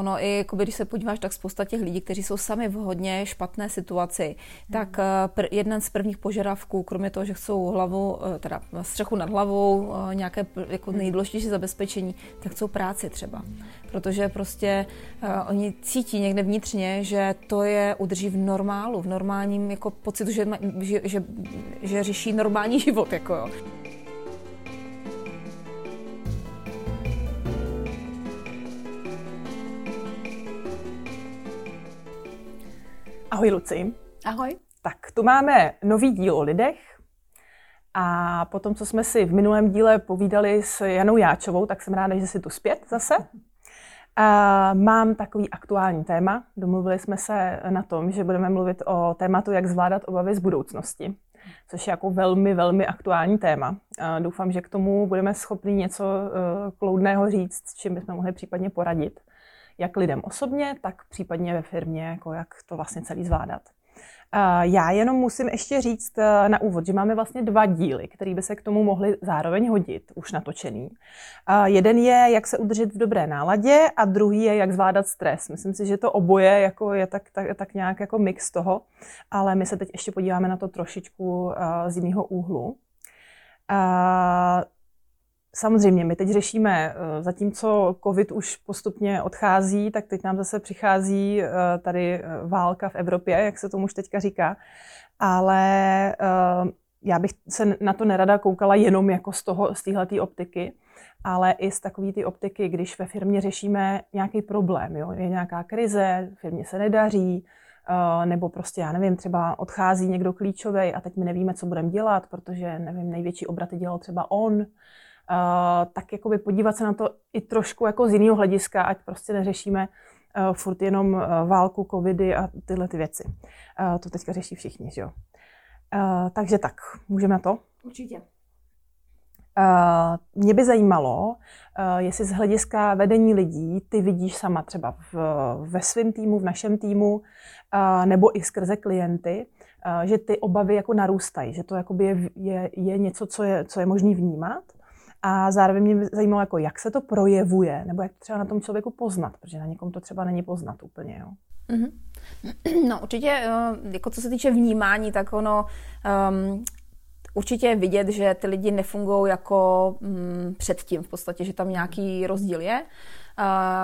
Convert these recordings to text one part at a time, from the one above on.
ono i, jakoby, když se podíváš, tak spousta těch lidí, kteří jsou sami v hodně špatné situaci, mm. tak uh, pr- jeden z prvních požadavků, kromě toho, že chcou hlavu, uh, teda střechu nad hlavou, uh, nějaké jako nejdůležitější zabezpečení, tak chcou práci třeba. Protože prostě uh, oni cítí někde vnitřně, že to je udrží v normálu, v normálním jako pocitu, že, že, že, že řeší normální život. Jako jo. Ahoj Luci. Ahoj. Tak tu máme nový díl o lidech a potom, co jsme si v minulém díle povídali s Janou Jáčovou, tak jsem ráda, že jsi tu zpět zase. A mám takový aktuální téma. Domluvili jsme se na tom, že budeme mluvit o tématu, jak zvládat obavy z budoucnosti, což je jako velmi, velmi aktuální téma. A doufám, že k tomu budeme schopni něco eh, kloudného říct, s čím bychom mohli případně poradit jak lidem osobně, tak případně ve firmě, jako jak to vlastně celý zvládat. Já jenom musím ještě říct eh, na úvod, že máme vlastně dva díly, které by se k tomu mohly zároveň hodit, už natočený. Jeden je, jak se udržet v dobré náladě a druhý je, jak zvládat stres. Myslím si, že to oboje jako je tak, tak, tak nějak jako mix toho, ale my se teď ještě podíváme na to trošičku eh, z jiného úhlu. Samozřejmě, my teď řešíme, eh, zatímco COVID už postupně odchází, tak teď nám zase přichází eh, tady eh, válka v Evropě, jak se tomu už teďka říká. Ale já bych se na to nerada koukala jenom jako z toho, z téhleté optiky, ale i z takové ty optiky, když ve firmě řešíme nějaký problém, jo? je nějaká krize, firmě se nedaří, nebo prostě, já nevím, třeba odchází někdo klíčový a teď my nevíme, co budeme dělat, protože, nevím, největší obraty dělal třeba on, uh, tak jakoby podívat se na to i trošku jako z jiného hlediska, ať prostě neřešíme uh, furt jenom uh, válku, covidy a tyhle ty věci. Uh, to teďka řeší všichni, že jo. Uh, takže tak, můžeme na to? Určitě. Uh, mě by zajímalo, uh, jestli z hlediska vedení lidí ty vidíš sama třeba v, ve svém týmu, v našem týmu, uh, nebo i skrze klienty, uh, že ty obavy jako narůstají, že to je, je, je něco, co je, co je možný vnímat a zároveň mě zajímalo, jako jak se to projevuje, nebo jak třeba na tom člověku poznat, protože na někom to třeba není poznat úplně. Jo? Mm-hmm. No určitě, eh, jako co se týče vnímání, tak ono um, určitě je vidět, že ty lidi nefungují jako um, předtím v podstatě, že tam nějaký rozdíl je.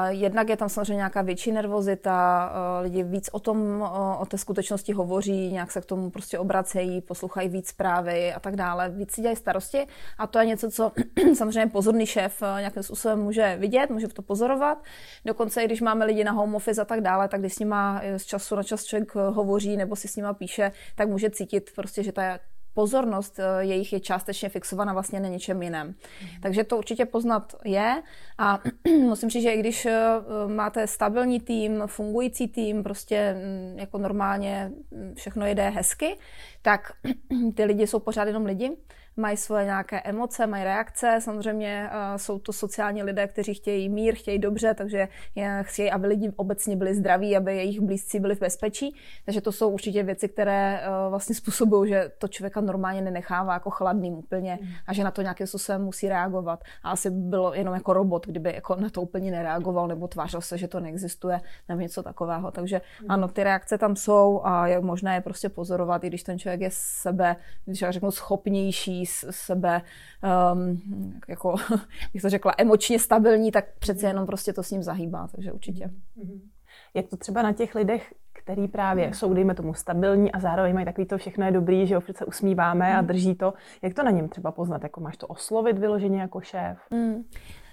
Jednak je tam samozřejmě nějaká větší nervozita, lidi víc o tom, o té skutečnosti hovoří, nějak se k tomu prostě obracejí, poslouchají víc zprávy a tak dále, víc si dělají starosti a to je něco, co samozřejmě pozorný šéf nějakým způsobem může vidět, může to pozorovat. Dokonce i když máme lidi na home office a tak dále, tak když s nima z času na čas člověk hovoří nebo si s nima píše, tak může cítit prostě, že ta pozornost eh, jejich je částečně fixovaná vlastně na něčem jiném. Mm. Takže to určitě poznat je a musím říct, že i když eh, máte stabilní tým, fungující tým, prostě mm, jako normálně mm, všechno jede hezky, tak ty lidi jsou pořád jenom lidi mají svoje nějaké emoce, mají reakce. Samozřejmě uh, jsou to sociální lidé, kteří chtějí mír, chtějí dobře, takže chtějí, aby lidi obecně byli zdraví, aby jejich blízcí byli v bezpečí. Takže to jsou určitě věci, které uh, vlastně způsobují, že to člověka normálně nenechává jako chladným úplně mm. a že na to nějakým způsobem musí reagovat. A asi bylo jenom jako robot, kdyby jako na to úplně nereagoval nebo tvářil se, že to neexistuje nebo něco takového. Takže mm. ano, ty reakce tam jsou a je možné je prostě pozorovat, i když ten člověk je sebe, když já řeknu, schopnější, sebe, um, jako bych to řekla, emočně stabilní, tak přece jenom prostě to s ním zahýbá, takže určitě. Mhm. Jak to třeba na těch lidech, který právě jsou, dejme tomu, stabilní a zároveň mají takový to všechno je dobrý, že ho se usmíváme a mhm. drží to. Jak to na něm třeba poznat? Jako máš to oslovit vyloženě jako šéf? Mm.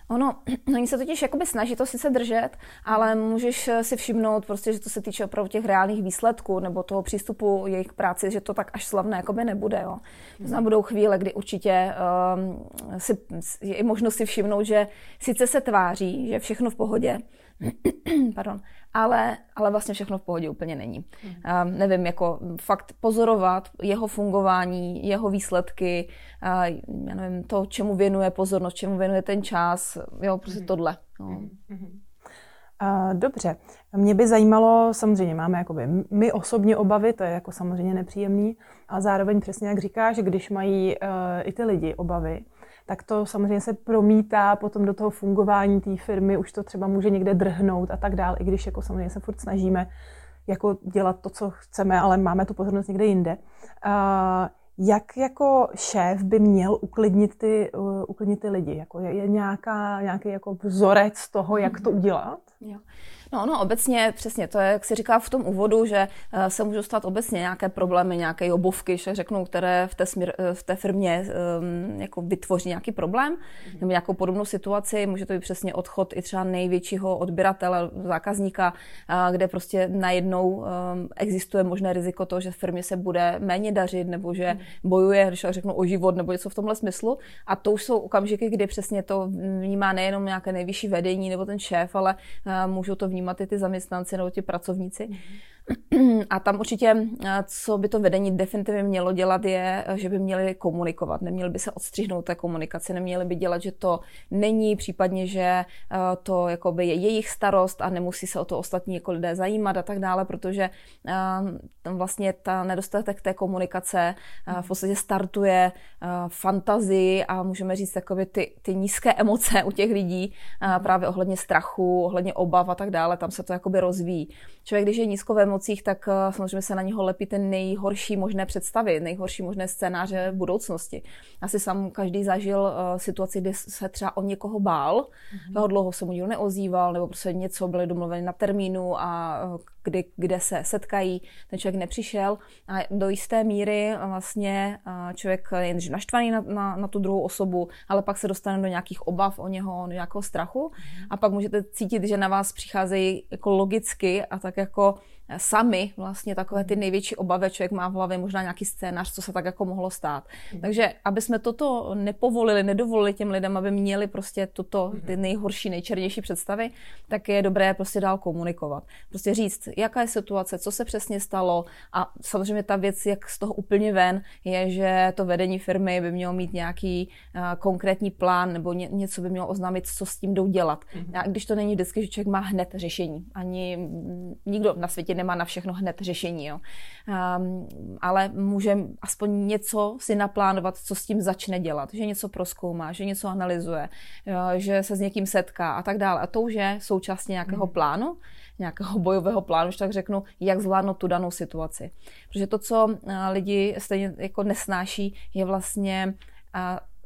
Ono, oni se totiž jakoby snaží to sice držet, ale můžeš si všimnout prostě, že to se týče opravdu těch reálných výsledků nebo toho přístupu jejich práci, že to tak až slavné jakoby nebude. Jo. To znamená, budou chvíle, kdy určitě um, si, je možno si všimnout, že sice se tváří, že všechno v pohodě, pardon, ale, ale vlastně všechno v pohodě úplně není. Mm. Uh, nevím, jako fakt pozorovat jeho fungování, jeho výsledky, uh, já nevím, to, čemu věnuje pozornost, čemu věnuje ten čas, jo, prostě mm. tohle. No. Mm. Uh, dobře, mě by zajímalo, samozřejmě máme jakoby my osobně obavy, to je jako samozřejmě nepříjemný, a zároveň přesně jak říkáš, když mají uh, i ty lidi obavy, tak to samozřejmě se promítá potom do toho fungování té firmy, už to třeba může někde drhnout a tak dále, i když jako samozřejmě se furt snažíme jako dělat to, co chceme, ale máme tu pozornost někde jinde. Uh, jak jako šéf by měl uklidnit ty, uh, uklidnit ty lidi? Jako je, je nějaká, nějaký jako vzorec toho, jak to udělat? Jo. No, no, obecně přesně, to je, jak si říká v tom úvodu, že eh, se můžou stát obecně nějaké problémy, nějaké obovky, že řeknou, které v té, smír, eh, v té firmě um, jako vytvoří nějaký problém mm-hmm. nebo nějakou podobnou situaci. Může to být přesně odchod i třeba největšího odběratele, zákazníka, kde prostě najednou um, existuje možné riziko toho, že firmě se bude méně dařit nebo že mm-hmm. bojuje, když řeknu o život nebo něco v tomhle smyslu. A to už jsou okamžiky, kdy přesně to vnímá nejenom nějaké nejvyšší vedení nebo ten šéf, ale můžou to vnímat vnímat i ty zaměstnanci nebo ti pracovníci. Mm-hmm. A tam určitě, eh, co by to vedení definitivně mělo dělat, je, eh, že by měli komunikovat. Neměli by se odstřihnout té komunikaci, neměli by dělat, že to není, případně, že eh, to jakoby je jejich starost a nemusí se o to ostatní jako lidé zajímat a tak dále, protože tam vlastně ta nedostatek té komunikace v podstatě startuje fantazii a můžeme říct jakoby ty, ty nízké emoce u těch lidí právě ohledně strachu, ohledně obav a tak dále, tam se to jakoby rozvíjí. Člověk, když je nízkové emocích, tak eh, samozřejmě se na něho lepí ten nejhorší možné představy, nejhorší možné scénáře v budoucnosti. Asi sám každý zažil uh, situaci, kdy se třeba o někoho bál, mm-hmm. dlouho se mu nikdo neozýval, nebo prostě něco byli domluveni na termínu a uh, kdy, kde se setkají, ten člověk nepřišel. A do jisté míry vlastně člověk je jen naštvaný na, na, na tu druhou osobu, ale pak se dostane do nějakých obav o něho, do nějakého strachu. A pak můžete cítit, že na vás přicházejí jako logicky a tak jako sami vlastně takové ty největší obavy člověk má v hlavě, možná nějaký scénář, co se tak jako mohlo stát. Mm. Takže aby jsme toto nepovolili, nedovolili těm lidem, aby měli prostě toto, ty nejhorší, nejčernější představy, tak je dobré prostě dál komunikovat. Prostě říct, jaká je situace, co se přesně stalo a samozřejmě ta věc, jak z toho úplně ven, je, že to vedení firmy by mělo mít nějaký uh, konkrétní plán nebo ně, něco by mělo oznámit, co s tím jdou dělat. Mm-hmm. A když to není vždycky, že člověk má hned řešení. Ani nikdo na světě nemá na všechno hned řešení. Jo. Um, ale může aspoň něco si naplánovat, co s tím začne dělat. Že něco proskoumá, že něco analyzuje, jo, že se s někým setká a tak dále. A to už je součástí nějakého mm-hmm. plánu nějakého bojového plánu, že tak řeknu, jak zvládnout tu danou situaci. Protože to, co lidi stejně jako nesnáší, je vlastně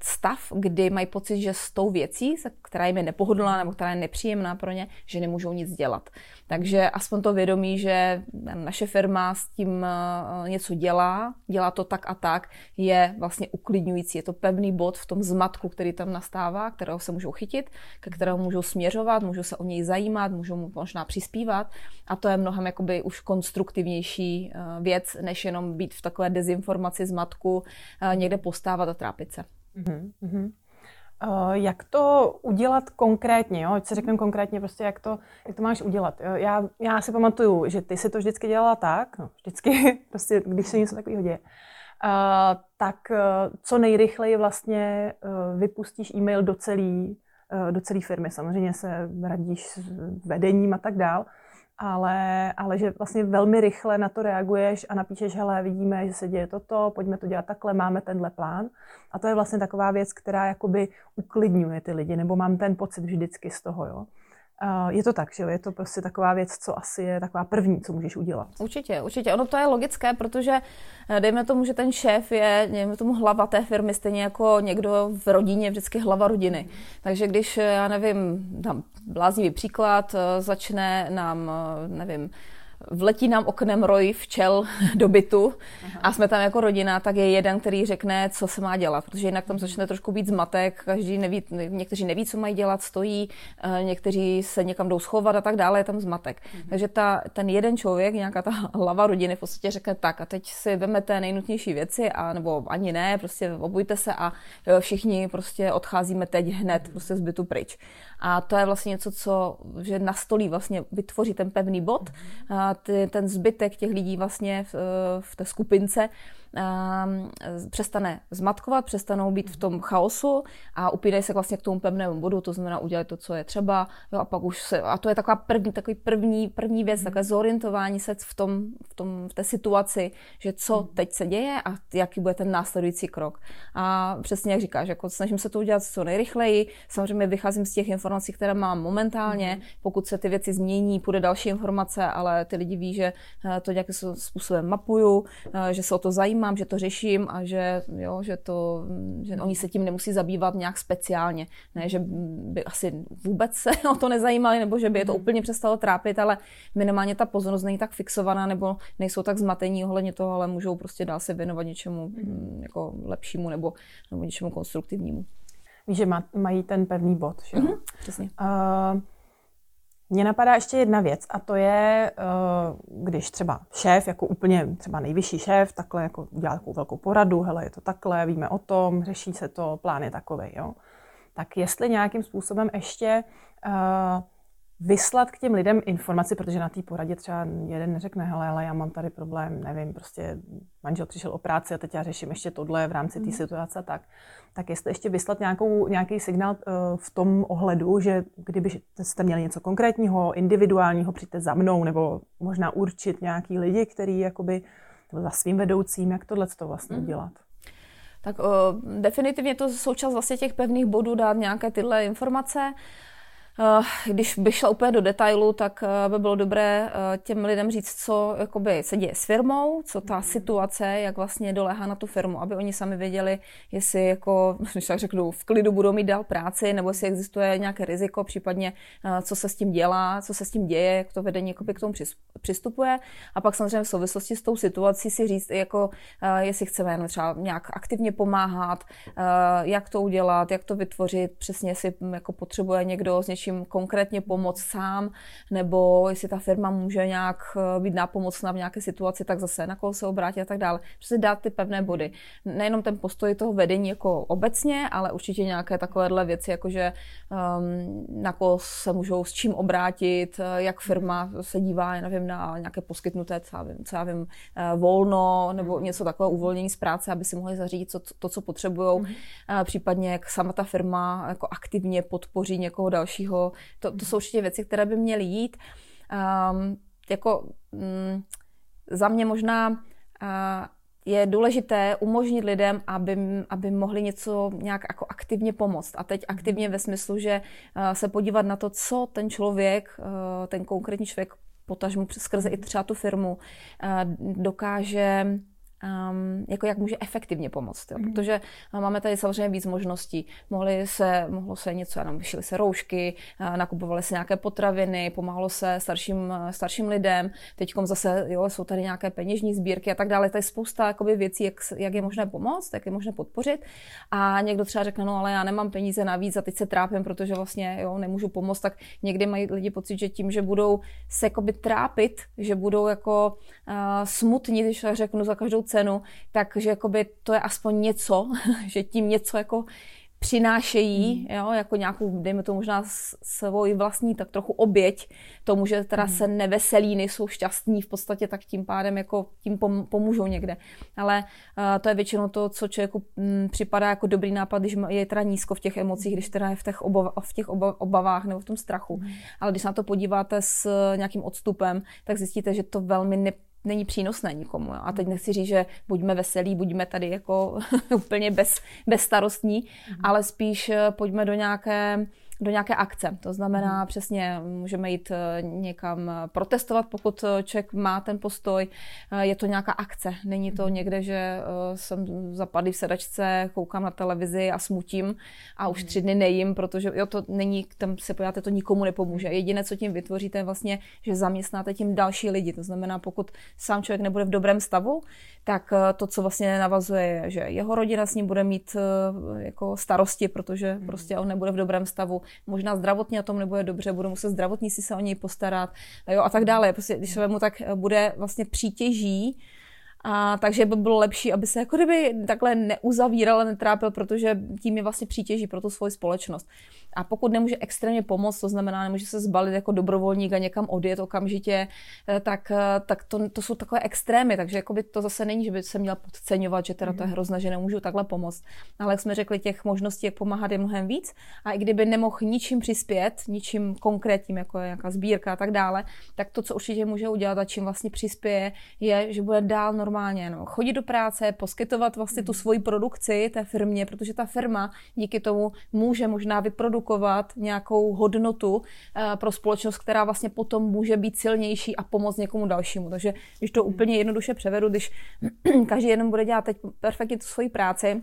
stav, kdy mají pocit, že s tou věcí, která jim je nepohodlná nebo která je nepříjemná pro ně, že nemůžou nic dělat. Takže aspoň to vědomí, že naše firma s tím eh, něco dělá, dělá to tak a tak, je vlastně uklidňující. Je to pevný bod v tom zmatku, který tam nastává, kterého se můžou chytit, ke kterého můžou směřovat, můžou se o něj zajímat, můžou mu možná přispívat a to je mnohem jakoby už konstruktivnější eh, věc, než jenom být v takové dezinformaci zmatku, eh, někde postávat a trápit se. Mm-hmm. Uh, jak to udělat konkrétně, jo? Ať se řekneme konkrétně, prostě jak to, jak to máš udělat. Jo? Já, já si pamatuju, že ty si to vždycky dělala tak, no, vždycky, prostě když se něco takového děje, uh, tak uh, co nejrychleji vlastně uh, vypustíš e-mail do celé uh, do celé firmy. Samozřejmě se radíš s vedením a tak dál, ale, ale že vlastně velmi rychle na to reaguješ a napíšeš, hele, vidíme, že se děje toto, pojďme to dělat takhle, máme tenhle plán. A to je vlastně taková věc, která jakoby uklidňuje ty lidi, nebo mám ten pocit vždycky z toho, jo. Je to tak, že jo? Je to prostě taková věc, co asi je taková první, co můžeš udělat. Určitě, určitě. Ono to je logické, protože eh, dejme tomu, že ten šéf je, dejme tomu, hlava té firmy, stejně jako někdo v rodině, vždycky hlava rodiny. Takže když, eh, já nevím, dám bláznivý příklad, eh, začne nám, nevím, vletí nám oknem roj včel do bytu Aha. a jsme tam jako rodina, tak je jeden, který řekne, co se má dělat, protože jinak tam začne trošku být zmatek, každý neví, někteří neví, co mají dělat, stojí, eh, někteří se někam jdou schovat a tak dále, je tam zmatek. Mhm. Takže ta, ten jeden člověk, nějaká ta hlava rodiny v podstatě řekne tak a teď si vemete nejnutnější věci, a, nebo ani ne, prostě obujte se a všichni prostě odcházíme teď hned mhm. prostě z bytu pryč. A to je vlastně něco, co že nastolí vlastně, vytvoří ten pevný bod. A ty, ten zbytek těch lidí vlastně v, v té skupince přestane zmatkovat, přestanou být v tom chaosu a upírají se vlastně k tomu pevnému bodu, to znamená udělat to, co je třeba, jo, a pak už se, a to je taková první, takový první, první věc, takové zorientování se v, tom, v, tom, v té situaci, že co teď se děje a jaký bude ten následující krok. A přesně jak říkáš, jako snažím se to udělat co nejrychleji, samozřejmě vycházím z těch informací, které mám momentálně, pokud se ty věci změní, půjde další informace, ale ty lidi ví, že eh, to nějakým způsobem mapuju, eh, že se o to zajímám, že to řeším a že, jo, že, to, že oni se tím nemusí zabývat nějak speciálně. Ne, že by asi vůbec se o to nezajímali, nebo že by je to mhm. úplně přestalo trápit, ale minimálně ta pozornost není tak fixovaná, nebo nejsou tak zmatení ohledně toho, ale můžou prostě dál se věnovat něčemu mhm. mm, jako lepšímu nebo, nebo něčemu konstruktivnímu. Víš, že mají ten pevný bod, že? Mm-hmm, přesně. Uh, mně napadá ještě jedna věc a to je, eh, když třeba šéf, jako úplně třeba nejvyšší šéf, takhle jako udělá takovou velkou poradu, hele, je to takhle, víme o tom, řeší se to, plán je takový, jo. Tak jestli nějakým způsobem ještě uh, vyslat k těm lidem informaci, protože na té poradě třeba jeden neřekne, hele, ale já mám tady problém, nevím, prostě manžel přišel o práci a teď já řeším ještě tohle v rámci té mm. situace, tak, tak jestli ještě vyslat nějakou, nějaký signál uh, v tom ohledu, že kdyby jste měli něco konkrétního, individuálního, přijďte za mnou, nebo možná určit nějaký lidi, který jakoby za svým vedoucím, jak tohle to vlastně mm. udělat. Tak uh, definitivně to součást vlastně těch pevných bodů dát nějaké tyhle informace. Eh, když by šla úplně do detailu, tak eh, by bylo dobré eh, těm lidem říct, co jakoby, se děje s firmou, co ta situace, jak vlastně doléhá na tu firmu, aby oni sami věděli, jestli jako, když tak řeknu, v klidu budou mít dál práci, nebo jestli existuje nějaké riziko, případně co se s tím dělá, co se s tím děje, jak to vedení jakoby, k tomu přistupuje. A pak samozřejmě v souvislosti s tou situací si říct, jako, jestli chceme třeba nějak aktivně pomáhat, jak to udělat, jak to vytvořit, přesně jestli jako potřebuje někdo s něčím něčím konkrétně pomoct sám, nebo jestli ta firma může nějak eh, být nápomocná v nějaké situaci, tak zase na koho se obrátit a tak dále. Prostě dát ty pevné body. Nejenom ten postoj toho vedení jako obecně, ale určitě nějaké takovéhle věci, jako že um, na koho se můžou s čím obrátit, eh, jak firma se dívá, já nevím, na nějaké poskytnuté, co já vím, co já vím eh, volno nebo něco takového uvolnění z práce, aby si mohli zařídit co, to, co potřebují. Mm. Případně jak sama ta firma jako aktivně podpoří někoho dalšího nebo to, to jsou určitě věci, které by měly jít. Um, jako um, za mě možná uh, je důležité umožnit lidem, aby, aby mohli něco nějak jako aktivně pomoct. A teď aktivně ve smyslu, že se podívat na to, co ten člověk, ten konkrétní člověk, potažmu skrze i třeba tu firmu, dokáže um, jako jak může efektivně pomoct. Jo? Mm. Protože máme tady samozřejmě víc možností. Mohli se, mohlo se něco, jenom vyšly se roušky, nakupovaly se nějaké potraviny, pomáhalo se starším, starším lidem, teď zase jo, jsou tady nějaké peněžní sbírky a tak dále. Tady je spousta jakoby, věcí, jak, jak je možné pomoct, jak je možné podpořit. A někdo třeba řekne, no ale já nemám peníze navíc a teď se trápím, protože vlastně jo, nemůžu pomoct, tak někdy mají lidi pocit, že tím, že budou se jakoby trápit, že budou jako uh, smutní, když řeknu za každou cenu, takže jakoby to je aspoň něco, že tím něco jako přinášejí, mm. jo, jako nějakou, dejme to možná svoji vlastní tak trochu oběť tomu, že teda mm. se neveselí, nejsou šťastní v podstatě, tak tím pádem jako tím pomůžou někde. Ale uh, to je většinou to, co člověku um, připadá jako dobrý nápad, když je teda nízko v těch emocích, když teda je v těch, obav, v těch obavách nebo v tom strachu. Mm. Ale když na to podíváte s nějakým odstupem, tak zjistíte, že to velmi ne, není přínosné nikomu. Jo. A teď nechci říct, že buďme veselí, buďme tady jako úplně bez, bezstarostní, mm-hmm. ale spíš eh, pojďme do nějaké do nějaké akce. To znamená hmm. přesně, můžeme jít eh, někam eh, protestovat, pokud eh, člověk má ten postoj. Je to nějaká akce. Není to mhm. někde, že jsem zapadlý v sedačce, koukám na televizi a smutím a už mhm. tři dny nejím, protože jo, to není, tam se podíváte, to nikomu nepomůže. Jediné, co tím vytvoříte, je vlastně, že zaměstnáte tím další lidi. To znamená, pokud sám člověk nebude v dobrém stavu, tak to, co vlastně navazuje, je, že jeho rodina s ním bude mít jako starosti, protože prostě on nebude v dobrém stavu možná zdravotně na tom nebude dobře, budou muset zdravotníci se o něj postarat jo, a tak dále. Prostě, když se vemu, tak bude vlastně přítěží A takže by bylo lepší, aby se jako kdyby takhle neuzavíral a netrápil, protože tím je vlastně přítěží pro tu svoji společnost. A pokud nemůže extrémně pomoct, to znamená, nemůže se zbalit jako dobrovolník a někam odjet okamžitě, eh, tak, eh, tak to, to jsou takové extrémy. Takže jakoby to zase není, že by se měl podceňovat, že teda to je mhm. hrozné, že nemůžu takhle pomoct. Ale jak jsme řekli, těch možností, jak pomáhat, je mnohem víc. A i kdyby nemohl ničím přispět, ničím konkrétním, jako je nějaká sbírka a tak dále, tak to, co určitě může udělat a čím vlastně přispěje, je, že bude dál normálně no, chodit do práce, poskytovat vlastně tu svoji produkci té firmě, protože ta firma díky tomu může možná vyprodukovat nějakou hodnotu eh, pro společnost, která vlastně potom může být silnější a pomoct někomu dalšímu. Takže když to úplně jednoduše převedu, když každý jeden bude dělat teď perfektně tu svoji práci,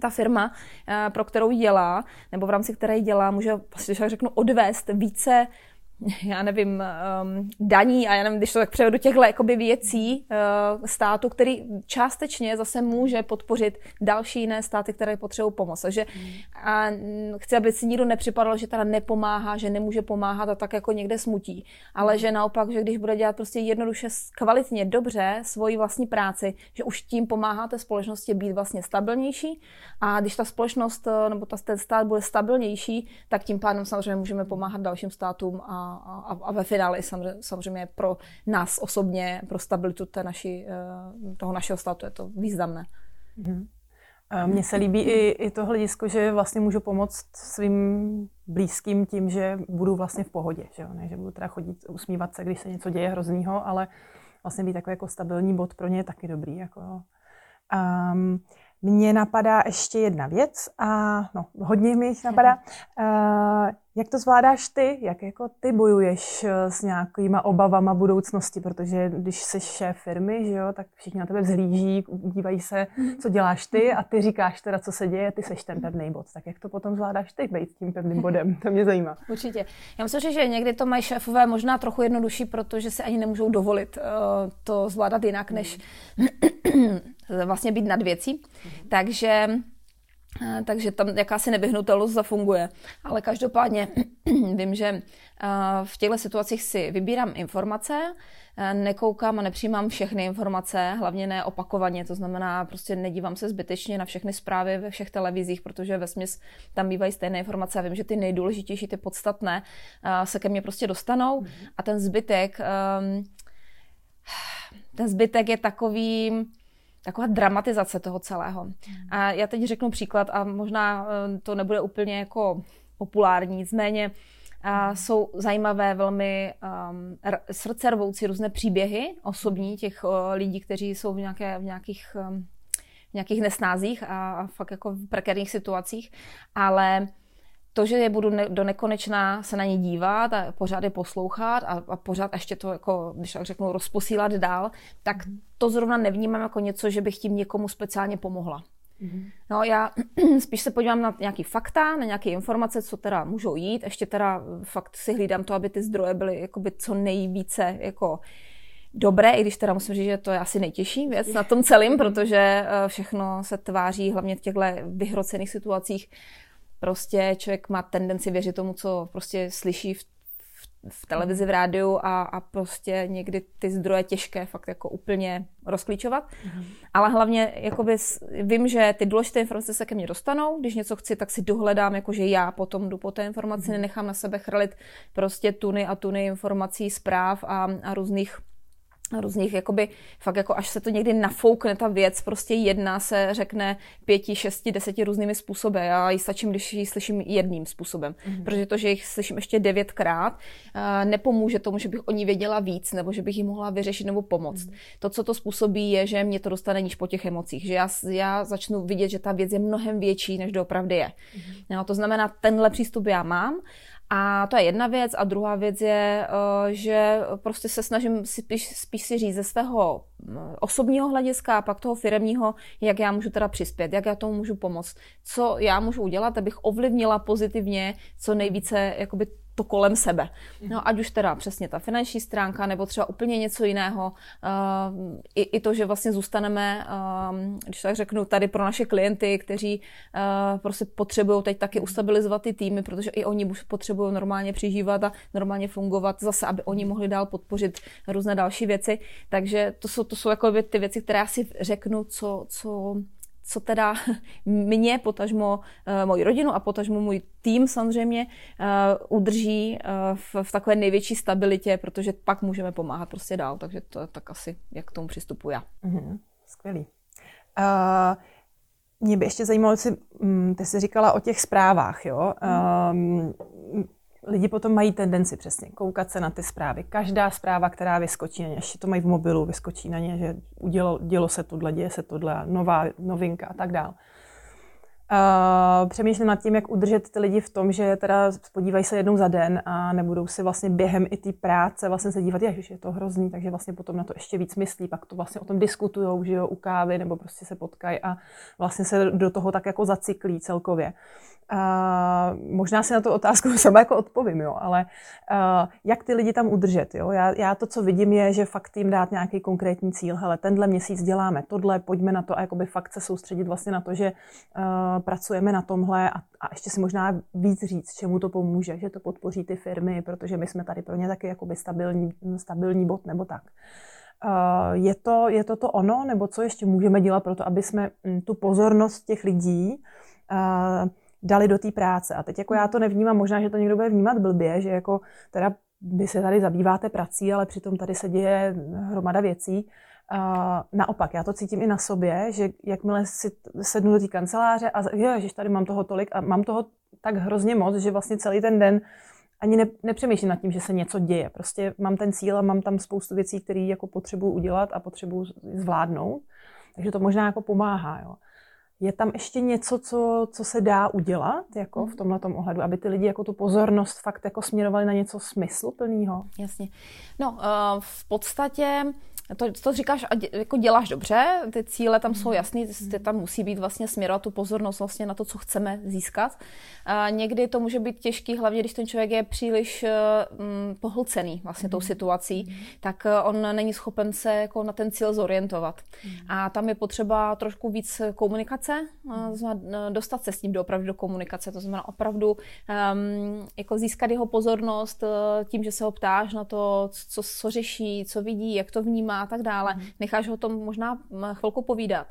ta firma, eh, pro kterou dělá, nebo v rámci které dělá, může, když tak řeknu, odvést více já nevím, um, daní a já nevím, když to tak převedu těchto jakoby věcí uh, státu, který částečně zase může podpořit další jiné státy, které potřebují pomoc. Takže a chci, aby si nikdo nepřipadal, že teda nepomáhá, že nemůže pomáhat a tak jako někde smutí. Ale že naopak, že když bude dělat prostě jednoduše kvalitně, dobře svoji vlastní práci, že už tím pomáhá té společnosti být vlastně stabilnější a když ta společnost uh, nebo ta, ten stát bude stabilnější, tak tím pádem samozřejmě můžeme pomáhat dalším státům a a, a ve finále samozřejmě, pro nás osobně, pro stabilitu té naší, eh, toho našeho státu je to významné. Mm-hmm. Mně se líbí i, i to hledisko, že vlastně můžu pomoct svým blízkým tím, že budu vlastně v pohodě, že, jo? Ne, že budu teda chodit, usmívat se, když se něco děje hroznýho, ale vlastně být takový jako stabilní bod pro ně je taky dobrý. Jako. Um, mně napadá ještě jedna věc a no, hodně mi jich napadá. Uh, jak to zvládáš ty? Jak jako ty bojuješ eh, s nějakýma obavama budoucnosti? Protože když jsi šéf firmy, že jo, tak všichni na tebe vzhlíží, dívají se, co děláš ty a ty říkáš teda, co se děje, ty seš ten pevný bod. Tak jak to potom zvládáš ty, být tím pevným bodem? To mě zajímá. Určitě. Já myslím, že někdy to mají šéfové možná trochu jednodušší, protože si ani nemůžou dovolit uh, to zvládat jinak, než vlastně být nad věcí. Takže Eh, takže tam jakási nevyhnutelnost zafunguje. Ale každopádně vím, že eh, v těchto situacích si vybírám informace, eh, nekoukám a nepřijímám všechny informace, hlavně ne opakovaně, to znamená prostě nedívám se zbytečně na všechny zprávy ve všech televizích, protože ve směs tam bývají stejné informace a vím, že ty nejdůležitější, ty podstatné se ke mně prostě dostanou mhm. a ten zbytek ehm, ten zbytek je takový, taková dramatizace toho celého. Hmm. A já teď řeknu příklad a možná eh, to nebude úplně jako populární, nicméně a hmm. jsou zajímavé velmi um, srdce rvoucí různé příběhy osobní těch uh, lidí, kteří jsou v, nějaké, v nějakých um, v nějakých nesnázích a, a fakt jako v prekérních situacích, ale to, že je budu ne, do nekonečna se na ně dívat a pořád je poslouchat a, a pořád ještě to, jako, když tak řeknu, rozposílat dál, tak mhm. to zrovna nevnímám jako něco, že bych tím někomu speciálně pomohla. Mm-hmm. No já spíš se podívám na nějaký fakta, na nějaké informace, co teda můžou jít. Ještě teda fakt si hlídám to, aby ty zdroje byly jakoby co nejvíce jako dobré, i když teda musím říct, že to je asi nejtěžší věc na tom celém, protože eh, všechno se tváří hlavně v těchto vyhrocených situacích prostě člověk má tendenci věřit tomu, co prostě slyší v, v, v televizi, v rádiu a, a prostě někdy ty zdroje těžké fakt jako úplně rozklíčovat. Mm-hmm. Ale hlavně jakoby vím, že ty důležité informace se ke mně dostanou, když něco chci, tak si dohledám, jakože já potom jdu po té informaci, mm-hmm. nenechám na sebe chrlit prostě tuny a tuny informací, zpráv a, a různých různých, jakoby, fakt jako až se to někdy nafoukne ta věc, prostě jedna se řekne pěti, šesti, deseti různými způsoby. Já ji stačím, když ji slyším jedním způsobem. Mm-hmm. Protože to, že jich slyším ještě devětkrát, uh, nepomůže tomu, že bych o ní věděla víc, nebo že bych ji mohla vyřešit nebo pomoct. Mm-hmm. To, co to způsobí, je, že mě to dostane níž po těch emocích. Že já, já začnu vidět, že ta věc je mnohem větší, než doopravdy je. Mm-hmm. No, to znamená, tenhle přístup já mám a to je jedna věc. A druhá věc je, eh, že prostě se snažím si spíš, spíš si říct ze svého osobního hlediska a pak toho firemního, jak já můžu teda přispět, jak já tomu můžu pomoct, co já můžu udělat, abych ovlivnila pozitivně co nejvíce jakoby to kolem sebe. No, ať už teda přesně ta finanční stránka, nebo třeba úplně něco jiného. Uh, i, I to, že vlastně zůstaneme, uh, když tak řeknu, tady pro naše klienty, kteří uh, prostě potřebují teď taky ustabilizovat ty týmy, protože i oni potřebují normálně přežívat a normálně fungovat zase, aby oni mohli dál podpořit různé další věci. Takže to jsou, to jsou jako ty věci, které já si řeknu, co, co co teda mě, potažmo uh, moji rodinu a potažmo můj tým samozřejmě uh, udrží uh, v, v takové největší stabilitě, protože pak můžeme pomáhat prostě dál. Takže to je tak asi, jak k tomu přistupuji já. Mm-hmm. Skvělý. Uh, mě by ještě zajímalo, um, ty jsi říkala o těch zprávách, jo? Um, lidi potom mají tendenci přesně koukat se na ty zprávy. Každá zpráva, která vyskočí na ně, ještě to mají v mobilu, vyskočí na ně, že udělo, dělo se tohle, děje se tohle, nová novinka a tak dále. Uh, přemýšlím nad tím, jak udržet ty lidi v tom, že teda podívají se jednou za den a nebudou si vlastně během i té práce vlastně se dívat, že je to hrozný, takže vlastně potom na to ještě víc myslí, pak to vlastně o tom diskutujou, že jo, u kávy nebo prostě se potkají a vlastně se do toho tak jako zacyklí celkově. A možná si na tu otázku sama jako odpovím, jo, ale uh, jak ty lidi tam udržet, jo? Já, já to, co vidím, je, že fakt jim dát nějaký konkrétní cíl. Hele, tenhle měsíc děláme tohle, pojďme na to a jakoby fakt se soustředit vlastně na to, že uh, pracujeme na tomhle a, a ještě si možná víc říct, čemu to pomůže, že to podpoří ty firmy, protože my jsme tady pro ně taky jakoby stabilní, stabilní bod nebo tak. Uh, je, to, je to to ono, nebo co ještě můžeme dělat pro to, aby jsme hm, tu pozornost těch lidí uh, dali do té práce. A teď jako já to nevnímám, možná, že to někdo bude vnímat blbě, že jako teda vy se tady zabýváte prací, ale přitom tady se děje hromada věcí. Uh, naopak, já to cítím i na sobě, že jakmile si sednu do té kanceláře a je, že tady mám toho tolik a mám toho tak hrozně moc, že vlastně celý ten den ani ne, nepřemýšlím nad tím, že se něco děje. Prostě mám ten cíl a mám tam spoustu věcí, které jako potřebuji udělat a potřebuji zvládnout. Takže to možná jako pomáhá. Jo. Je tam ještě něco, co, co se dá udělat jako v tomhle ohledu, aby ty lidi jako tu pozornost fakt jako směrovali na něco smysluplného? Jasně. No, uh, v podstatě to, to říkáš a dě, jako děláš dobře, ty cíle tam jsou jasný, ty tam musí být vlastně směrovat tu pozornost vlastně na to, co chceme získat. A někdy to může být těžký, hlavně když ten člověk je příliš um, pohlcený vlastně tou situací, tak eh, on není schopen se jako na ten cíl zorientovat. A tam je potřeba trošku víc komunikace, znamená dostat se s ním do opravdu do komunikace, to znamená opravdu um, jako získat jeho pozornost tím, že se ho ptáš na to, co, co řeší, co vidí, jak to vnímá, a tak dále. Mm. Necháš ho tom možná chvilku povídat.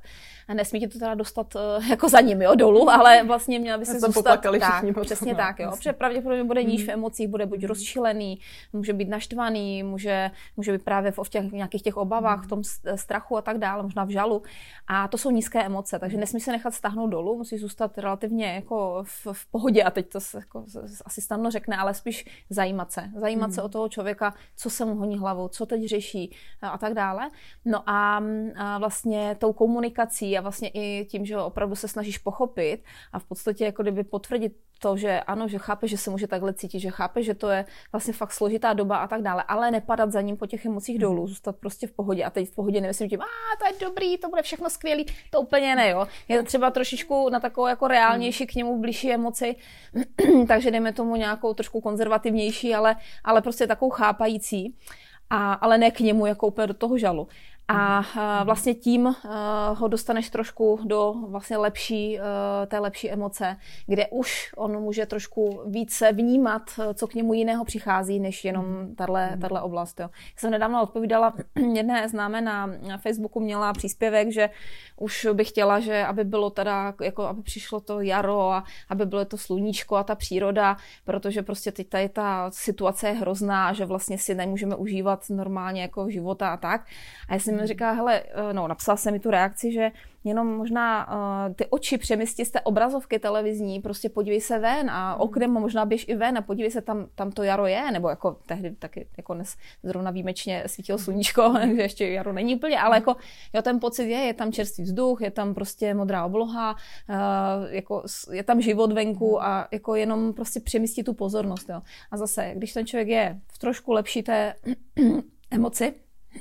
A nesmí ti to teda dostat uh, jako za ním, jo, dolů, ale vlastně měla by se zůstat. Tak, potom, přesně no, tak, jo. Protože pravděpodobně bude níž v emocích, bude buď rozčilený, může být naštvaný, může, může být právě v těch, nějakých těch obavách, v tom strachu a tak dále, možná v žalu. A to jsou nízké emoce, takže nesmí se nechat stáhnout dolů, musí zůstat relativně jako v, v pohodě a teď to se, jako, asi snadno řekne, ale spíš zajímat se. Zajímat mm. se o toho člověka, co se mu honí hlavou, co teď řeší a tak dále. No a, a vlastně tou komunikací a vlastně i tím, že opravdu se snažíš pochopit a v podstatě jako kdyby potvrdit to, že ano, že chápe, že se může takhle cítit, že chápe, že to je vlastně fakt složitá doba a tak dále, ale nepadat za ním po těch emocích dolů, mhm. zůstat prostě v pohodě. A teď v pohodě nemyslím tím, a to je dobrý, to bude všechno skvělý, to úplně ne, jo. Je to třeba trošičku na takovou jako reálnější k němu blížší emoci, takže dejme tomu nějakou trošku konzervativnější, ale, ale prostě takovou chápající a, ale ne k němu jako úplně do toho žalu. A mhm. vlastně tím ho dostaneš trošku do vlastně lepší, té lepší emoce, kde už on může trošku více vnímat, co k němu jiného přichází, než jenom mhm. tahle, mhm. tahle oblast. Jo. Já jsem nedávno odpovídala, jedné známé na Facebooku měla příspěvek, že už bych chtěla, že aby bylo teda, jako aby přišlo to jaro a aby bylo to sluníčko a ta příroda, protože prostě teď tady ta situace je hrozná, že vlastně si nemůžeme užívat normálně jako života a tak. A já jsem mi říká, hele, eh, no, napsala jsem mi tu reakci, že jenom možná uh, ty oči přemysти z té obrazovky televizní, prostě podívej se ven a hmm. oknem možná běž i ven a podívej se, tam, tam to jaro je, nebo jako tehdy taky jako dnes zrovna výjimečně svítilo sluníčko, že ještě jaro není úplně, ale jako jo, ten pocit je, je tam čerstvý vzduch, je tam prostě modrá obloha, uh, jako je tam život venku hmm. a jako jenom prostě přemystit tu pozornost, jo. A zase, když ten člověk je v trošku lepší té emoci,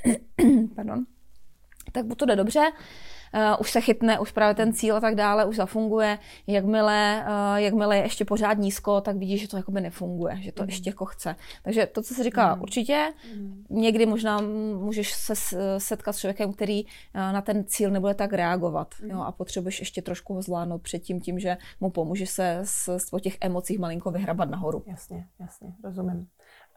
pardon, tak to jde dobře. uh, už se chytne, už právě ten cíl a tak dále, už zafunguje. Jakmile, uh, jakmile je ještě pořád nízko, tak vidíš, že to jakoby nefunguje, že to mm. ještě jako chce. Takže to, co se říká, mm. určitě. Mm. Někdy možná můžeš se setkat s člověkem, který uh, na ten cíl nebude tak reagovat mm. jo, a potřebuješ ještě trošku ho zvládnout předtím tím, že mu pomůže se s, s těch emocích malinko vyhrabat nahoru. Jasně, jasně, rozumím.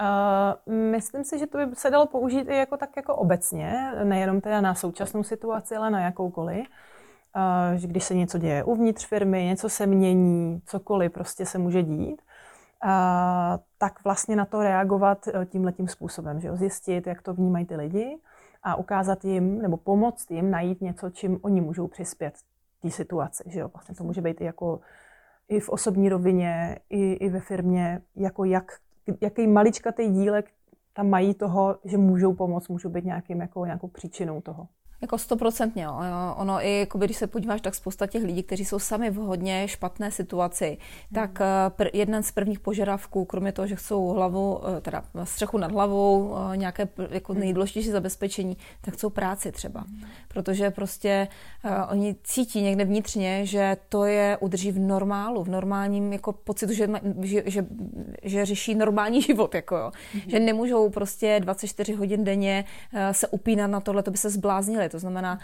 Uh, myslím si, že to by se dalo použít i jako tak jako obecně, nejenom teda na současnou situaci, ale na jakoukoliv. Uh, že když se něco děje uvnitř firmy, něco se mění, cokoliv prostě se může dít, uh, tak vlastně na to reagovat tímhletím způsobem, že jo? zjistit, jak to vnímají ty lidi a ukázat jim nebo pomoct jim najít něco, čím oni můžou přispět té situaci. Že jo? Vlastně to může být i jako i v osobní rovině, i, i ve firmě, jako jak jaký maličkatý dílek tam mají toho, že můžou pomoct, můžou být nějakým, jako, nějakou příčinou toho. Jako stoprocentně. Ono i, jako když se podíváš, tak spousta těch lidí, kteří jsou sami v hodně špatné situaci, hmm. tak eh, pr- jeden z prvních požadavků, kromě toho, že chcou hlavu, eh, teda střechu nad hlavou, eh, nějaké jako hmm. nejdůležitější zabezpečení, tak chcou práci třeba. Hmm. Protože prostě uh, oni cítí někde vnitřně, že to je udrží v normálu, v normálním jako pocitu, že, že, že, že řeší normální život. Jako jo. Hmm. Že nemůžou prostě 24 hodin denně se upínat na tohle, to by se zbláznili to znamená,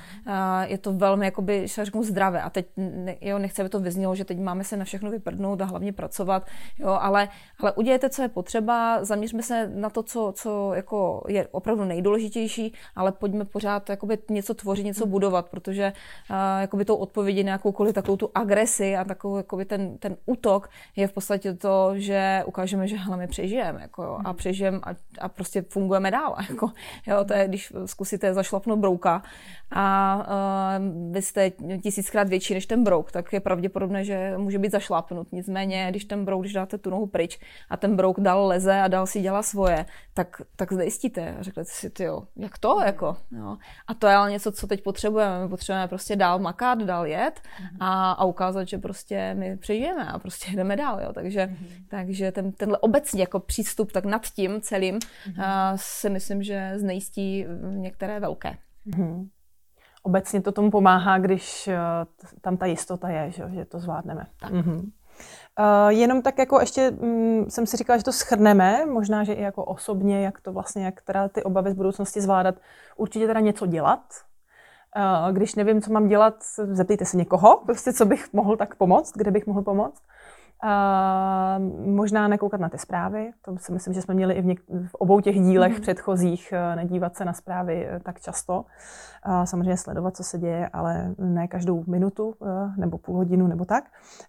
je to velmi, jakoby, řeknu, zdravé. A teď jo, nechce, aby to vyznělo, že teď máme se na všechno vyprdnout a hlavně pracovat, jo, ale, ale udělejte, co je potřeba, zaměřme se na to, co, co jako je opravdu nejdůležitější, ale pojďme pořád jakoby, něco tvořit, něco budovat, protože jakoby tou odpovědi na jakoukoliv takovou tu agresi a takovou jakoby ten, ten útok je v podstatě to, že ukážeme, že hele, my přežijeme jako, jo, a přežijeme a, a, prostě fungujeme dál. Jako, jo, to je, když zkusíte zašlapnout brouka, a uh, vy jste tisíckrát větší než ten brouk, tak je pravděpodobné, že může být zašlápnut. Nicméně, když ten brouk, když dáte tu nohu pryč a ten brouk dál leze a dál si dělá svoje, tak, tak zajistíte. A řeknete si, ty jak to? Jako, jo. A to je ale něco, co teď potřebujeme. My potřebujeme prostě dál makat, dál jet a, a ukázat, že prostě my přežijeme a prostě jdeme dál. Jo. Takže, mm-hmm. takže ten, tenhle obecně jako přístup tak nad tím celým mm-hmm. uh, si myslím, že znejistí některé velké. Mm-hmm. Obecně to tomu pomáhá, když uh, tam ta jistota je, že, že to zvládneme. Tak. Mm-hmm. Uh, jenom tak jako ještě um, jsem si říkala, že to schrneme, možná, že i jako osobně, jak to vlastně, jak teda ty obavy z budoucnosti zvládat. Určitě teda něco dělat. Uh, když nevím, co mám dělat, zeptejte se někoho, prostě co bych mohl tak pomoct, kde bych mohl pomoct. Uh, možná nekoukat na ty zprávy, to si myslím, že jsme měli i v, něk- v obou těch dílech mm-hmm. předchozích, uh, nedívat se na zprávy uh, tak často. Uh, samozřejmě sledovat, co se děje, ale ne každou minutu uh, nebo půl hodinu nebo tak.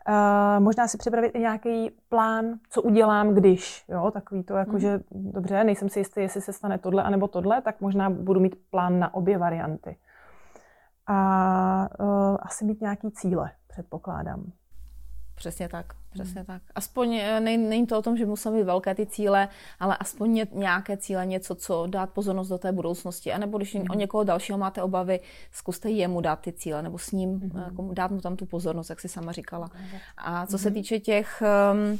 Uh, možná si připravit i nějaký plán, co udělám, když. Jo, takový to, jako mm-hmm. že dobře, nejsem si jistý, jestli se stane tohle anebo tohle, tak možná budu mít plán na obě varianty. A uh, asi mít nějaký cíle, předpokládám. Přesně tak, přesně tak. Aspoň eh, ne, není to o tom, že musí být velké ty cíle, ale aspoň nějaké cíle, něco, co dát pozornost do té budoucnosti. A nebo když hmm. o někoho dalšího máte obavy, zkuste jemu dát ty cíle, nebo s ním hmm. jako, dát mu tam tu pozornost, jak si sama říkala. A co se hmm. týče těch... Um,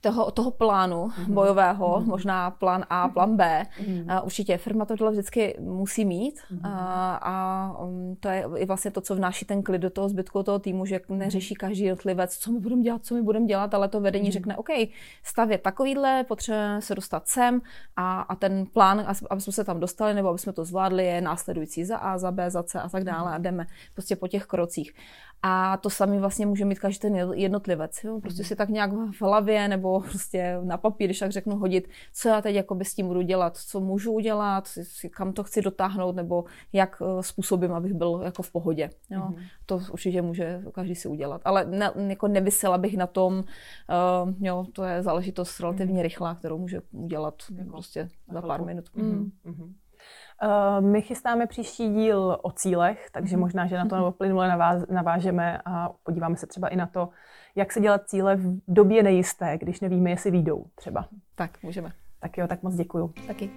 toho, toho plánu mm-hmm. bojového, mm-hmm. možná plán A, plán B. Mm-hmm. Určitě firma tohle vždycky musí mít mm-hmm. uh, a um, to je i vlastně to, co vnáší ten klid do toho zbytku toho týmu, že neřeší každý jednotlivec, co my budeme dělat, co my budeme dělat, ale to vedení mm-hmm. řekne, OK, stavět takovýhle, potřebujeme se dostat sem a, a ten plán, aby jsme se tam dostali nebo aby jsme to zvládli, je následující za A, za B, za C a tak dále a jdeme prostě po těch krocích. A to sami vlastně může mít každý ten jednotlivec. Jo? Prostě si tak nějak v hlavě nebo prostě na papír, když tak řeknu, hodit, co já teď jakoby s tím budu dělat, co můžu udělat, kam to chci dotáhnout, nebo jak eh, způsobím, abych byl jako v pohodě. Jo? Mm-hmm. To určitě může každý si udělat. Ale ne, jako nevysela bych na tom, uh, jo, to je záležitost relativně mm-hmm. rychlá, kterou může udělat mm-hmm. prostě za pár minut. Mm-hmm. Mm-hmm. My chystáme příští díl o cílech, takže mm-hmm. možná, že na to mhm. plynule naváž, navážeme a podíváme se třeba i na to, jak se dělat cíle v době nejisté, když nevíme, jestli výjdou třeba. Tak, můžeme. Tak jo, tak moc děkuju. Taky.